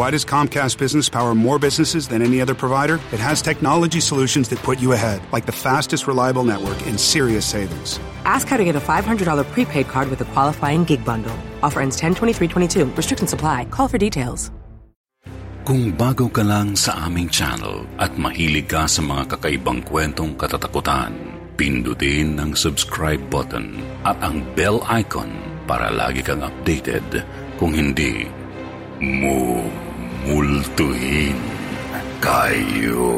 Why does Comcast Business power more businesses than any other provider? It has technology solutions that put you ahead, like the fastest, reliable network and serious savings. Ask how to get a $500 prepaid card with a qualifying gig bundle. Offer ends 10-23-22. Restrictions apply. Call for details. Kung bago ka lang sa aming channel at mahilig ka sa mga kakaibang kwentong katatakutan, pindutin ang subscribe button at ang bell icon para lagi kang updated. Kung hindi, mumultuhin kayo.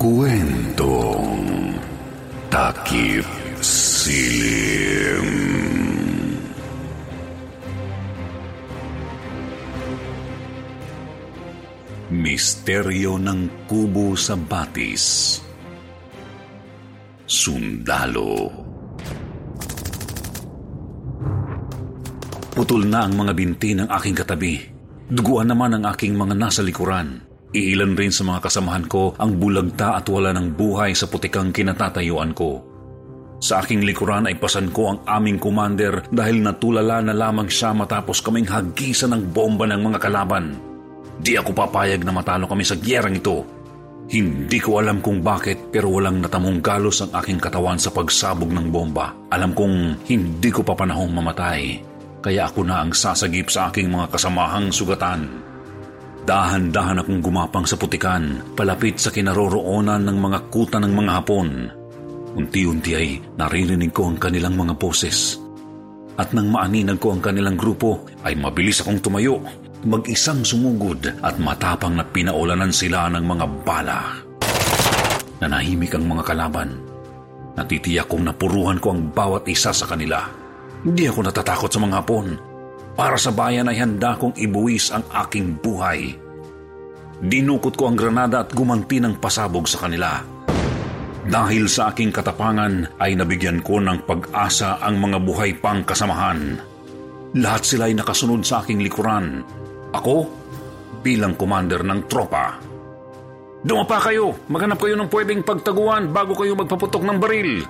Kwentong takip silim. Misteryo ng kubo sa batis. Sundalo. Putol na ang mga binti ng aking katabi. Duguan naman ang aking mga nasa likuran. Iilan rin sa mga kasamahan ko ang bulagta at wala ng buhay sa putikang kinatatayuan ko. Sa aking likuran ay pasan ko ang aming commander dahil natulala na lamang siya matapos kaming hagisan ng bomba ng mga kalaban. Di ako papayag na matalo kami sa gyerang ito. Hindi ko alam kung bakit pero walang natamong galos ang aking katawan sa pagsabog ng bomba. Alam kong hindi ko pa panahong mamatay kaya ako na ang sasagip sa aking mga kasamahang sugatan. Dahan-dahan akong gumapang sa putikan, palapit sa kinaroroonan ng mga kuta ng mga hapon. Unti-unti ay naririnig ko ang kanilang mga poses. At nang maaninag ko ang kanilang grupo, ay mabilis akong tumayo, mag-isang sumugod at matapang na pinaulanan sila ng mga bala. Nanahimik ang mga kalaban. Natitiyak kong napuruhan ko ang bawat isa sa kanila. Hindi ako natatakot sa mga hapon. Para sa bayan ay handa kong ibuwis ang aking buhay. Dinukot ko ang granada at gumanti ng pasabog sa kanila. Dahil sa aking katapangan ay nabigyan ko ng pag-asa ang mga buhay pang kasamahan. Lahat sila ay nakasunod sa aking likuran. Ako, bilang commander ng tropa. Dumapa kayo! Maghanap kayo ng pwedeng pagtaguan bago kayo magpaputok ng baril!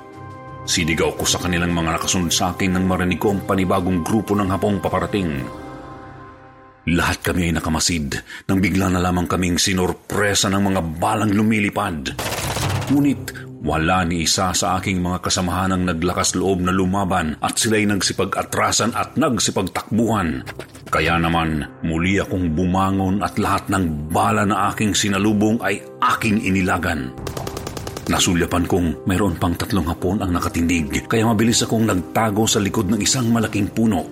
Sinigaw ko sa kanilang mga nakasunod sa akin nang marinig ko ang panibagong grupo ng hapong paparating. Lahat kami ay nakamasid nang bigla na lamang kaming sinorpresa ng mga balang lumilipad. Ngunit wala ni isa sa aking mga kasamahan ang naglakas loob na lumaban at sila'y nagsipag-atrasan at nagsipagtakbuhan. Kaya naman muli akong bumangon at lahat ng bala na aking sinalubong ay aking inilagan. Nasulyapan kong mayroon pang tatlong hapon ang nakatindig kaya mabilis akong nagtago sa likod ng isang malaking puno.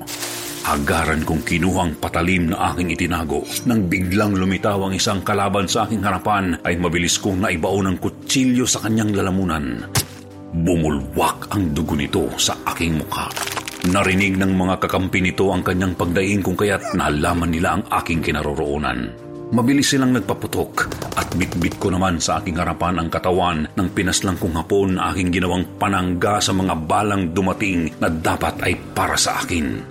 Agaran kong kinuhang patalim na aking itinago. Nang biglang lumitaw ang isang kalaban sa aking harapan, ay mabilis kong naibaon ng kutsilyo sa kanyang lalamunan. Bumulwak ang dugo nito sa aking mukha. Narinig ng mga kakampi nito ang kanyang pagdaing kung kaya't nalaman nila ang aking kinaroroonan. Mabilis silang nagpaputok at bitbit ko naman sa aking harapan ang katawan ng pinaslang kong hapon na aking ginawang panangga sa mga balang dumating na dapat ay para sa akin.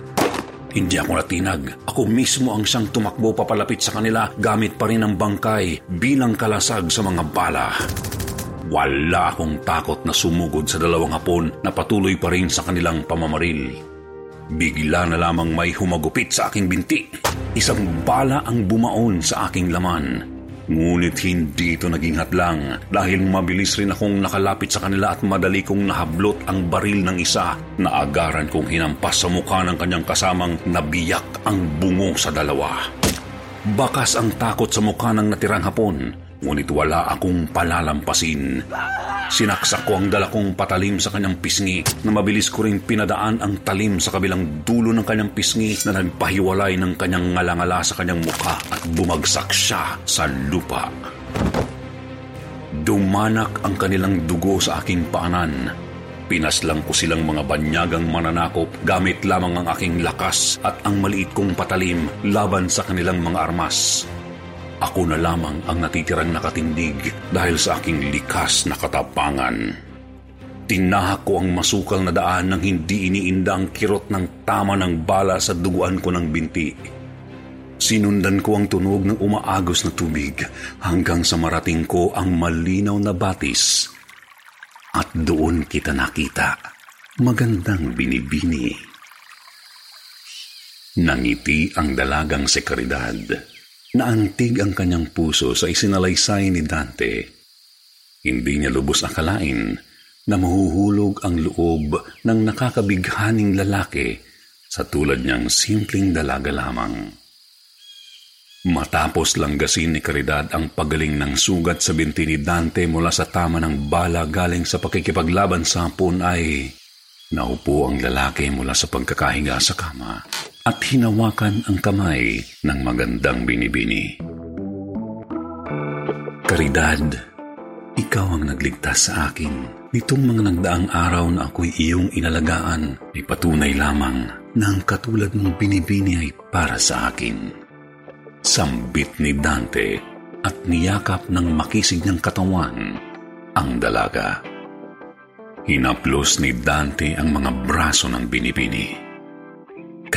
Hindi ako natinag. Ako mismo ang siyang tumakbo papalapit sa kanila gamit pa rin ang bangkay bilang kalasag sa mga bala. Wala akong takot na sumugod sa dalawang hapon na patuloy pa rin sa kanilang pamamaril. Bigla na lamang may humagupit sa aking binti. Isang bala ang bumaon sa aking laman. Ngunit hindi ito naging hatlang dahil mabilis rin akong nakalapit sa kanila at madali kong nahablot ang baril ng isa na agaran kong hinampas sa mukha ng kanyang kasamang nabiyak ang bungo sa dalawa. Bakas ang takot sa mukha ng natirang hapon ngunit wala akong palalampasin. Sinaksak ko ang dala kong patalim sa kanyang pisngi na mabilis ko rin pinadaan ang talim sa kabilang dulo ng kanyang pisngi na nagpahiwalay ng kanyang ngalangala sa kanyang mukha at bumagsak siya sa lupa. Dumanak ang kanilang dugo sa aking paanan. Pinaslang ko silang mga banyagang mananakop gamit lamang ang aking lakas at ang maliit kong patalim laban sa kanilang mga armas. Ako na lamang ang natitirang nakatindig dahil sa aking likas na katapangan. Tinahak ko ang masukal na daan nang hindi iniinda ang kirot ng tama ng bala sa duguan ko ng binti. Sinundan ko ang tunog ng umaagos na tubig hanggang sa marating ko ang malinaw na batis. At doon kita nakita, magandang binibini. Nangiti ang dalagang sekaridad. Naantig ang kanyang puso sa isinalaysay ni Dante. Hindi niya lubos akalain na mahuhulog ang loob ng nakakabighaning lalaki sa tulad niyang simpleng dalaga lamang. Matapos langgasin ni Caridad ang pagaling ng sugat sa binti ni Dante mula sa tama ng bala galing sa pakikipaglaban sa hapon ay naupo ang lalaki mula sa pagkakahinga sa kama at hinawakan ang kamay ng magandang binibini. Karidad, ikaw ang nagligtas sa akin. Nitong mga nagdaang araw na ako'y iyong inalagaan, ay patunay lamang na ang katulad mong binibini ay para sa akin. Sambit ni Dante at niyakap ng makisig niyang katawan ang dalaga. Hinaplos ni Dante ang mga braso ng binibini.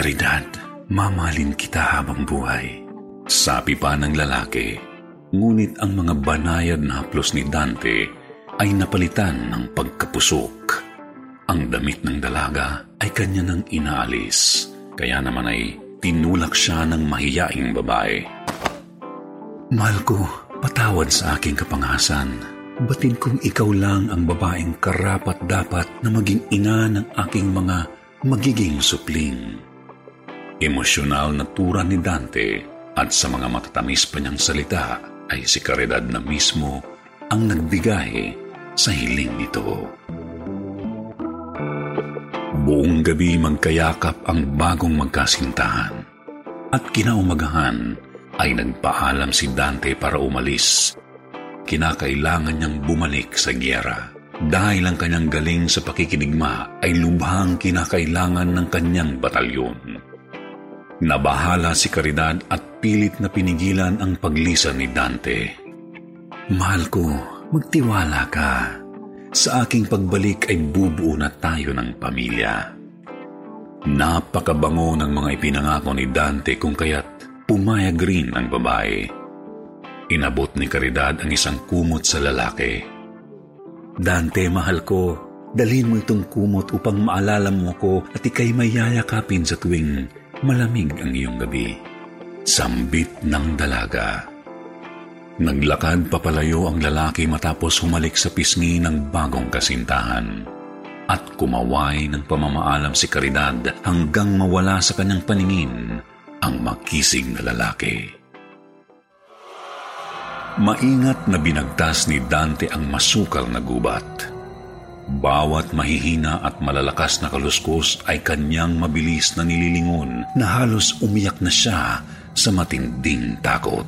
Karidad, mamalin kita habang buhay. Sabi pa ng lalaki, ngunit ang mga banayad na haplos ni Dante ay napalitan ng pagkapusok. Ang damit ng dalaga ay kanya nang inaalis, kaya naman ay tinulak siya ng mahiyaing babae. Mahal ko, patawad sa aking kapangasan. Batid kong ikaw lang ang babaeng karapat dapat na maging ina ng aking mga magiging supling. Emosyonal na tura ni Dante at sa mga matatamis pa niyang salita ay si Caridad na mismo ang nagbigay sa hiling nito. Buong gabi magkayakap ang bagong magkasintahan at kinaumagahan ay nagpaalam si Dante para umalis. Kinakailangan niyang bumalik sa gyera. Dahil ang kanyang galing sa pakikinigma ay lubhang kinakailangan ng kanyang batalyon. Nabahala si Caridad at pilit na pinigilan ang paglisan ni Dante. Mahal ko, magtiwala ka. Sa aking pagbalik ay bubuo na tayo ng pamilya. Napakabango ng mga ipinangako ni Dante kung kaya't pumayag rin ang babae. Inabot ni Caridad ang isang kumot sa lalaki. Dante, mahal ko, dalhin mo itong kumot upang maalala mo ko at ikay mayayakapin sa tuwing malamig ang iyong gabi. Sambit ng dalaga. Naglakad papalayo ang lalaki matapos humalik sa pisngi ng bagong kasintahan. At kumaway ng pamamaalam si Caridad hanggang mawala sa kanyang paningin ang makisig na lalaki. Maingat na binagtas ni Dante ang masukal na gubat. Bawat mahihina at malalakas na kaluskos ay kanyang mabilis na nililingon na halos umiyak na siya sa matinding takot.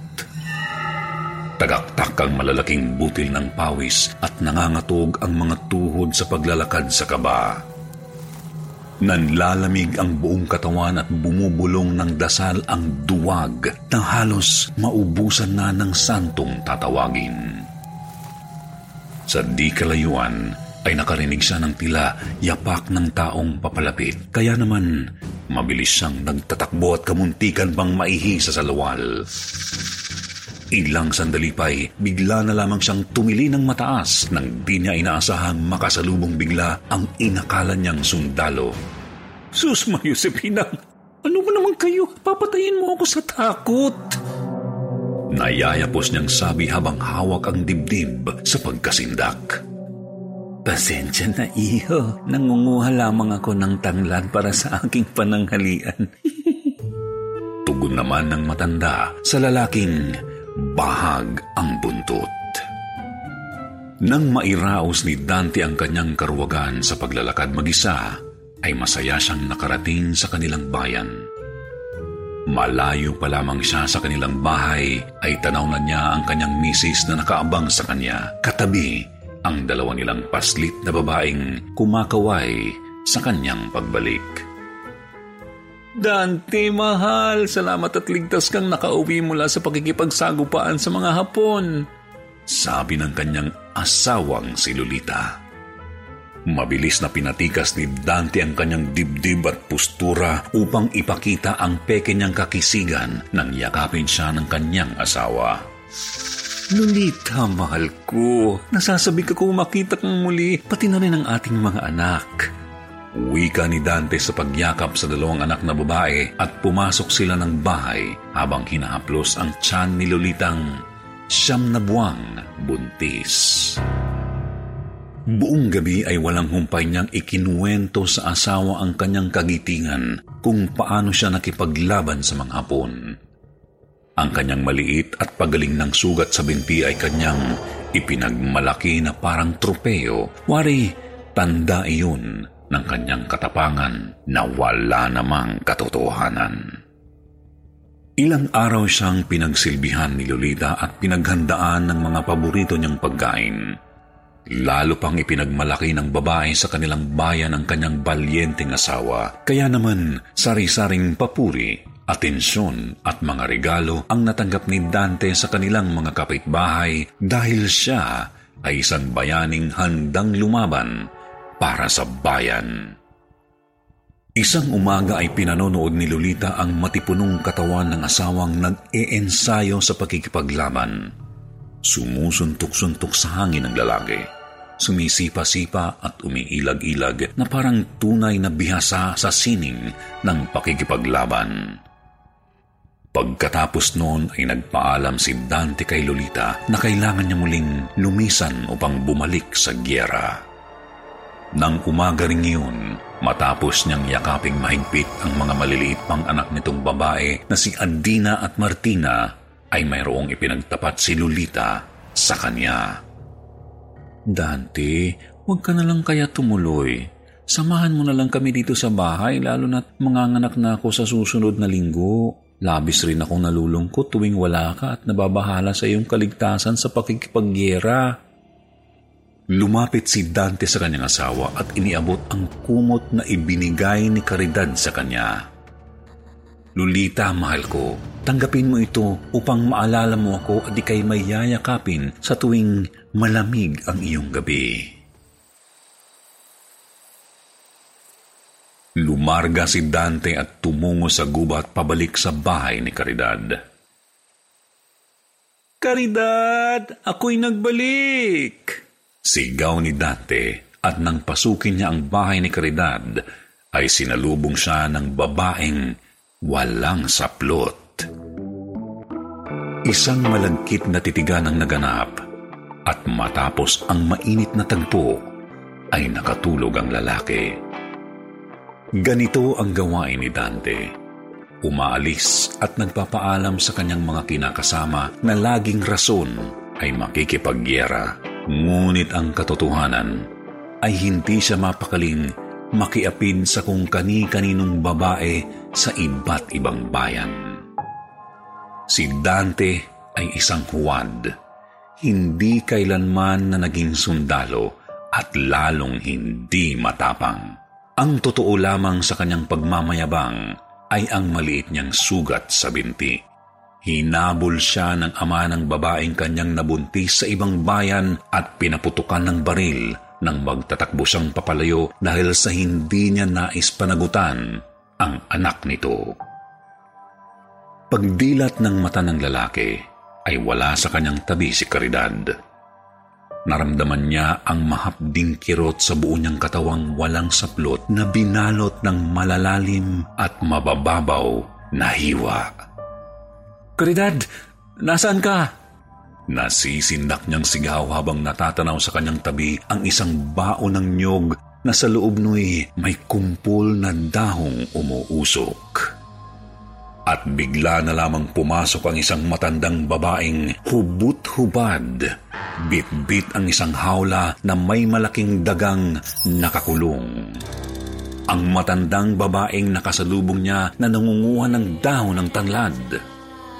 Tagaktak ang malalaking butil ng pawis at nangangatog ang mga tuhod sa paglalakad sa kaba. Nanlalamig ang buong katawan at bumubulong ng dasal ang duwag na halos maubusan na ng santong tatawagin. Sa di kalayuan ay nakarinig siya ng tila yapak ng taong papalapit. Kaya naman mabilis siyang nagtatakbo at kamuntikan pang maihi sa salawal. Ilang sandali pa'y bigla na lamang siyang tumili ng mataas nang di niya inaasahang makasalubong bigla ang inakala niyang sundalo. Sus, Ma ano ba naman kayo? Papatayin mo ako sa takot. Nayayapos niyang sabi habang hawak ang dibdib sa pagkasindak. Pasensya na, iho. Nangunguha lamang ako ng tanglad para sa aking pananghalian. Tugon naman ng matanda sa lalaking bahag ang buntot. Nang mairaos ni Dante ang kanyang karuwagan sa paglalakad mag-isa, ay masaya siyang nakarating sa kanilang bayan. Malayo pa lamang siya sa kanilang bahay ay tanaw na niya ang kanyang misis na nakaabang sa kanya. Katabi ang dalawa nilang paslit na babaeng kumakaway sa kanyang pagbalik. Dante, mahal, salamat at ligtas kang nakauwi mula sa pakikipagsagupaan sa mga Hapon. Sabi ng kanyang asawang si Lolita. Mabilis na pinatikas ni Dante ang kanyang dibdib at postura upang ipakita ang peke niyang kakisigan nang yakapin siya ng kanyang asawa. Lolita, mahal ko. Nasasabik ako makita kang muli, pati na rin ang ating mga anak. Wika ni Dante sa pagyakap sa dalawang anak na babae at pumasok sila ng bahay habang hinahaplos ang tiyan ni Lolitang siyam na buwang buntis. Buong gabi ay walang humpay niyang ikinuwento sa asawa ang kanyang kagitingan kung paano siya nakipaglaban sa mga hapon. Ang kanyang maliit at pagaling ng sugat sa binti ay kanyang ipinagmalaki na parang tropeo. Wari, tanda iyon ng kanyang katapangan na wala namang katotohanan. Ilang araw siyang pinagsilbihan ni Lolita at pinaghandaan ng mga paborito niyang pagkain. Lalo pang ipinagmalaki ng babae sa kanilang bayan ang kanyang balyenteng asawa. Kaya naman, sari-saring papuri, atensyon at mga regalo ang natanggap ni Dante sa kanilang mga kapitbahay dahil siya ay isang bayaning handang lumaban para sa bayan. Isang umaga ay pinanonood ni Lolita ang matipunong katawan ng asawang nag-e-ensayo sa pakikipaglaban. Sumusuntok-suntok sa hangin ng lalaki. Sumisipa-sipa at umiilag-ilag na parang tunay na bihasa sa sining ng pakikipaglaban. Pagkatapos noon ay nagpaalam si Dante kay Lolita na kailangan niya muling lumisan upang bumalik sa gyera. Nang umaga rin yun, matapos niyang yakaping mahigpit ang mga maliliit pang anak nitong babae na si Andina at Martina, ay mayroong ipinagtapat si Lolita sa kanya. Dante, huwag ka na lang kaya tumuloy. Samahan mo na lang kami dito sa bahay lalo na't manganganak na ako sa susunod na linggo. Labis rin akong nalulungkot tuwing wala ka at nababahala sa iyong kaligtasan sa pakikipagyera. Lumapit si Dante sa kanyang asawa at iniabot ang kumot na ibinigay ni Caridad sa kanya. Lulita, mahal ko, tanggapin mo ito upang maalala mo ako at ikay may yayakapin sa tuwing malamig ang iyong gabi. Lumarga si Dante at tumungo sa gubat pabalik sa bahay ni Caridad. Caridad, ako'y nagbalik! Sigaw ni Dante at nang pasukin niya ang bahay ni Caridad, ay sinalubong siya ng babaeng walang saplot. Isang malagkit na titigan ang naganap at matapos ang mainit na tagpo ay nakatulog ang lalaki. Ganito ang gawain ni Dante. umaalis at nagpapaalam sa kanyang mga kinakasama na laging rason ay makikipagyera. Ngunit ang katotohanan ay hindi siya mapakaling makiapid sa kung kani-kaninong babae sa iba't ibang bayan. Si Dante ay isang huwad, hindi kailanman na naging sundalo at lalong hindi matapang. Ang totoo lamang sa kanyang pagmamayabang ay ang maliit niyang sugat sa binti. Hinabol siya ng ama ng babaeng kanyang nabuntis sa ibang bayan at pinaputukan ng baril nang magtatakbo siyang papalayo dahil sa hindi niya nais panagutan ang anak nito. Pagdilat ng mata ng lalaki ay wala sa kanyang tabi si Caridad. Naramdaman niya ang mahapding kirot sa buo niyang katawang walang saplot na binalot ng malalalim at mabababaw na hiwa. Karidad, nasaan ka? Nasisindak niyang sigaw habang natatanaw sa kanyang tabi ang isang bao ng nyog na sa loob no'y may kumpol na dahong umuusok. Bigla na lamang pumasok ang isang matandang babaeng hubut-hubad. Bit-bit ang isang hawla na may malaking dagang nakakulong. Ang matandang babaeng nakasalubong niya na nangunguha ng dahon ng tanlad.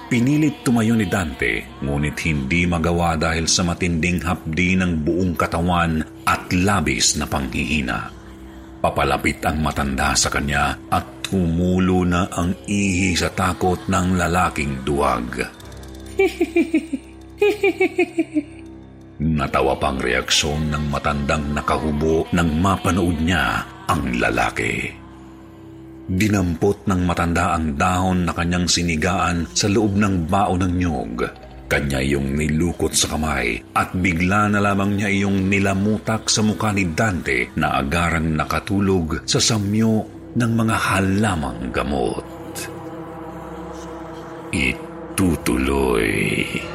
Pinilit tumayo ni Dante, ngunit hindi magawa dahil sa matinding hapdi ng buong katawan at labis na panghihina. Papalapit ang matanda sa kanya at tumulo na ang ihi sa takot ng lalaking duwag. Natawa pang reaksyon ng matandang nakahubo nang mapanood niya ang lalaki. Dinampot ng matanda ang dahon na kanyang sinigaan sa loob ng bao ng nyog kanya yung nilukot sa kamay at bigla na lamang niya iyong nilamutak sa mukha ni Dante na agarang nakatulog sa samyo ng mga halamang gamot. Itutuloy. Itutuloy.